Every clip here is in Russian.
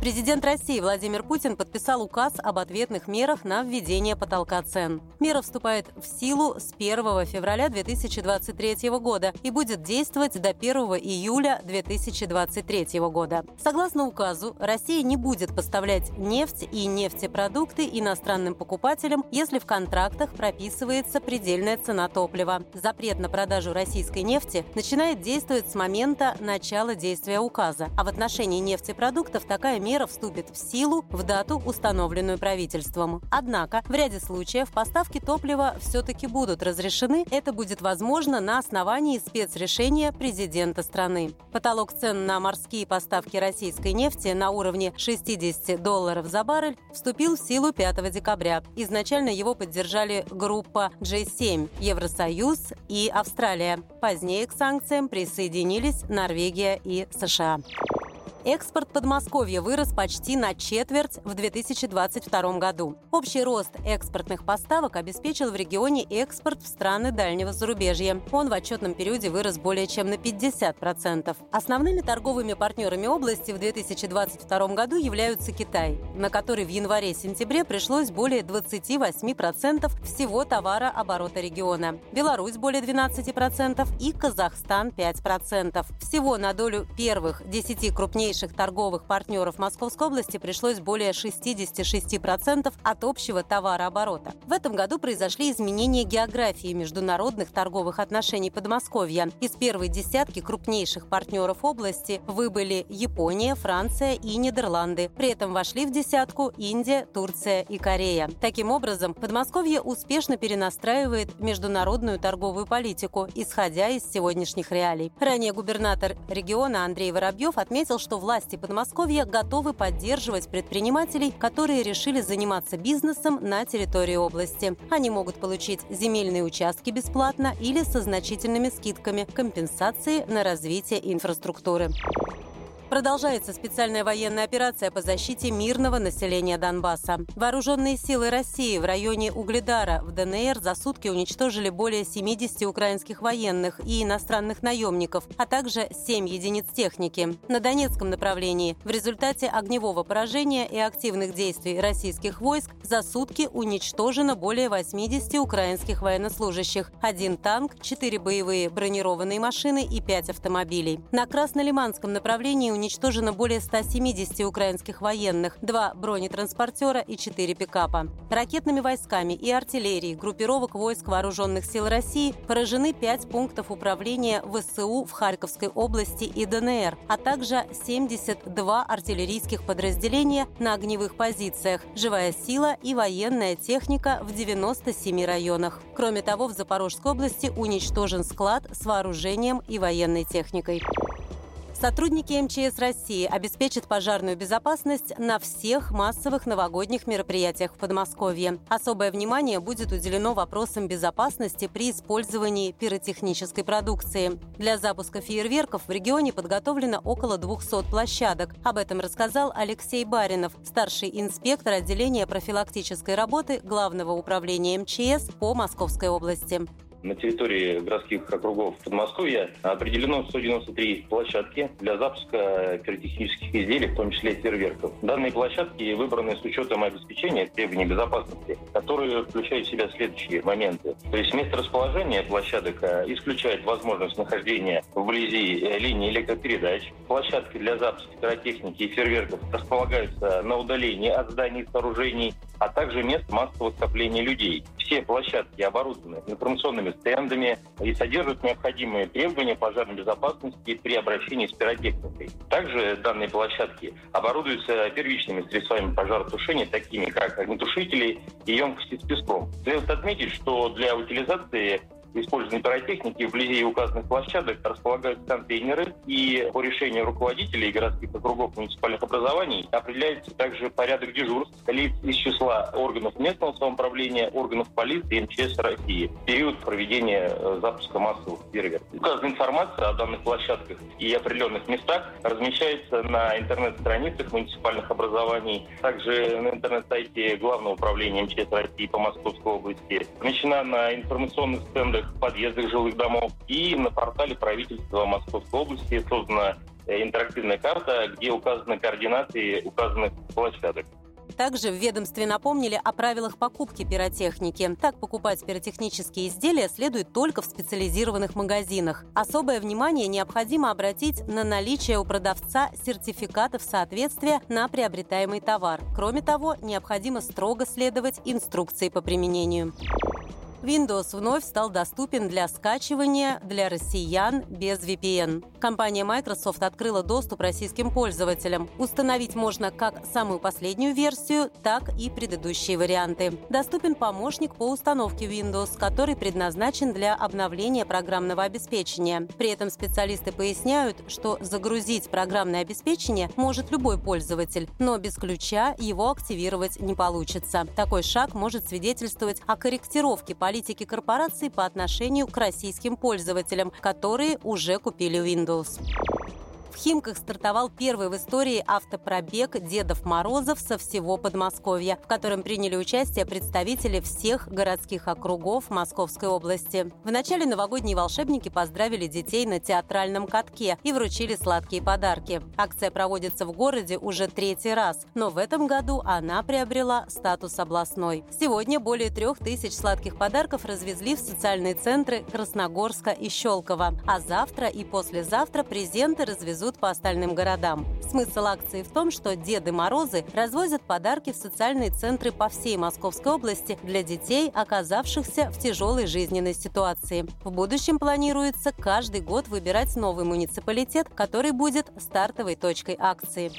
Президент России Владимир Путин подписал указ об ответных мерах на введение потолка цен. Мера вступает в силу с 1 февраля 2023 года и будет действовать до 1 июля 2023 года. Согласно указу, Россия не будет поставлять нефть и нефтепродукты иностранным покупателям, если в контрактах прописывается предельная цена топлива. Запрет на продажу российской нефти начинает действовать с момента начала действия указа, а в отношении нефтепродуктов такая мера мера вступит в силу в дату, установленную правительством. Однако в ряде случаев поставки топлива все-таки будут разрешены. Это будет возможно на основании спецрешения президента страны. Потолок цен на морские поставки российской нефти на уровне 60 долларов за баррель вступил в силу 5 декабря. Изначально его поддержали группа G7, Евросоюз и Австралия. Позднее к санкциям присоединились Норвегия и США. Экспорт Подмосковья вырос почти на четверть в 2022 году. Общий рост экспортных поставок обеспечил в регионе экспорт в страны дальнего зарубежья. Он в отчетном периоде вырос более чем на 50%. Основными торговыми партнерами области в 2022 году являются Китай, на который в январе-сентябре пришлось более 28% всего товарооборота региона, Беларусь более 12% и Казахстан 5%. Всего на долю первых 10 крупнейших крупнейших торговых партнеров Московской области пришлось более 66% от общего товарооборота. В этом году произошли изменения географии международных торговых отношений Подмосковья. Из первой десятки крупнейших партнеров области выбыли Япония, Франция и Нидерланды. При этом вошли в десятку Индия, Турция и Корея. Таким образом, Подмосковье успешно перенастраивает международную торговую политику, исходя из сегодняшних реалий. Ранее губернатор региона Андрей Воробьев отметил, что власти Подмосковья готовы поддерживать предпринимателей, которые решили заниматься бизнесом на территории области. Они могут получить земельные участки бесплатно или со значительными скидками, компенсации на развитие инфраструктуры. Продолжается специальная военная операция по защите мирного населения Донбасса. Вооруженные силы России в районе Угледара в ДНР за сутки уничтожили более 70 украинских военных и иностранных наемников, а также 7 единиц техники. На Донецком направлении в результате огневого поражения и активных действий российских войск за сутки уничтожено более 80 украинских военнослужащих, один танк, 4 боевые бронированные машины и 5 автомобилей. На Краснолиманском направлении уничтожено более 170 украинских военных, два бронетранспортера и четыре пикапа. Ракетными войсками и артиллерией группировок войск Вооруженных сил России поражены пять пунктов управления ВСУ в Харьковской области и ДНР, а также 72 артиллерийских подразделения на огневых позициях, живая сила и военная техника в 97 районах. Кроме того, в Запорожской области уничтожен склад с вооружением и военной техникой. Сотрудники МЧС России обеспечат пожарную безопасность на всех массовых новогодних мероприятиях в Подмосковье. Особое внимание будет уделено вопросам безопасности при использовании пиротехнической продукции. Для запуска фейерверков в регионе подготовлено около 200 площадок. Об этом рассказал Алексей Баринов, старший инспектор отделения профилактической работы Главного управления МЧС по Московской области на территории городских округов Подмосковья определено 193 площадки для запуска пиротехнических изделий, в том числе фейерверков. Данные площадки выбраны с учетом обеспечения требований безопасности, которые включают в себя следующие моменты. То есть место расположения площадок э, исключает возможность нахождения вблизи э, линии электропередач. Площадки для запуска пиротехники и фейерверков располагаются на удалении от зданий и сооружений, а также мест массового скопления людей. Все площадки оборудованы информационными стендами и содержат необходимые требования пожарной безопасности при обращении с пиротехникой. Также данные площадки оборудуются первичными средствами пожаротушения, такими как огнетушители и емкости с песком. Следует отметить, что для утилизации использованной пиротехники вблизи указанных площадок располагаются контейнеры, и по решению руководителей городских округов муниципальных образований определяется также порядок дежурств лиц из числа органов местного самоуправления, органов полиции МЧС России в период проведения э, запуска массовых фейерверков. Указанная информация о данных площадках и определенных местах размещается на интернет-страницах муниципальных образований, также на интернет-сайте Главного управления МЧС России по Московской области, размещена на информационных стендах в подъездах жилых домов и на портале правительства Московской области создана э, интерактивная карта, где указаны координаты указанных площадок. Также в ведомстве напомнили о правилах покупки пиротехники. Так, покупать пиротехнические изделия следует только в специализированных магазинах. Особое внимание необходимо обратить на наличие у продавца сертификатов соответствия на приобретаемый товар. Кроме того, необходимо строго следовать инструкции по применению. Windows вновь стал доступен для скачивания для россиян без VPN. Компания Microsoft открыла доступ российским пользователям. Установить можно как самую последнюю версию, так и предыдущие варианты. Доступен помощник по установке Windows, который предназначен для обновления программного обеспечения. При этом специалисты поясняют, что загрузить программное обеспечение может любой пользователь, но без ключа его активировать не получится. Такой шаг может свидетельствовать о корректировке по политики корпораций по отношению к российским пользователям, которые уже купили Windows. В Химках стартовал первый в истории автопробег Дедов Морозов со всего Подмосковья, в котором приняли участие представители всех городских округов Московской области. В начале новогодние волшебники поздравили детей на театральном катке и вручили сладкие подарки. Акция проводится в городе уже третий раз, но в этом году она приобрела статус областной. Сегодня более трех тысяч сладких подарков развезли в социальные центры Красногорска и Щелково, а завтра и послезавтра презенты развезут везут по остальным городам. Смысл акции в том, что Деды Морозы развозят подарки в социальные центры по всей Московской области для детей, оказавшихся в тяжелой жизненной ситуации. В будущем планируется каждый год выбирать новый муниципалитет, который будет стартовой точкой акции.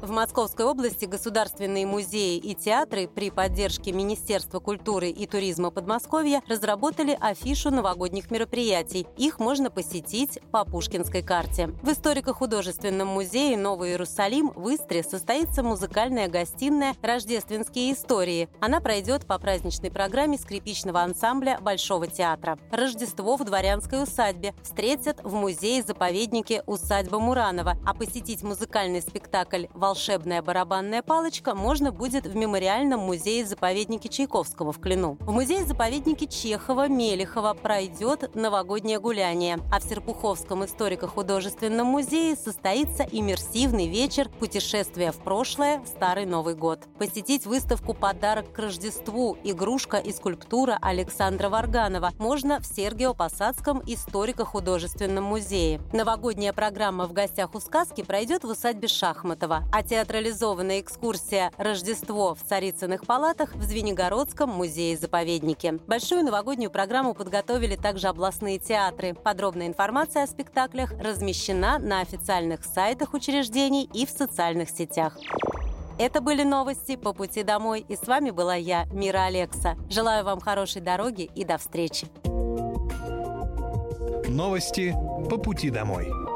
В Московской области государственные музеи и театры при поддержке Министерства культуры и туризма Подмосковья разработали афишу новогодних мероприятий. Их можно посетить по Пушкинской карте. В историко-художественном музее «Новый Иерусалим» в Истре состоится музыкальная гостиная «Рождественские истории». Она пройдет по праздничной программе скрипичного ансамбля Большого театра. Рождество в дворянской усадьбе встретят в музее-заповеднике «Усадьба Муранова», а посетить музыкальный спектакль волшебная барабанная палочка можно будет в мемориальном музее-заповеднике Чайковского в Клину. В музее-заповеднике Чехова Мелехова пройдет новогоднее гуляние, а в Серпуховском историко-художественном музее состоится иммерсивный вечер «Путешествие в прошлое. Старый Новый год». Посетить выставку «Подарок к Рождеству. Игрушка и скульптура Александра Варганова» можно в Сергио-Посадском историко-художественном музее. Новогодняя программа «В гостях у сказки» пройдет в усадьбе Шахматова, а театрализованная экскурсия «Рождество в Царицыных палатах» в Звенигородском музее-заповеднике. Большую новогоднюю программу подготовили также областные театры. Подробная информация о спектаклях размещена на официальных сайтах учреждений и в социальных сетях. Это были новости по пути домой, и с вами была я, Мира Алекса. Желаю вам хорошей дороги и до встречи. Новости по пути домой.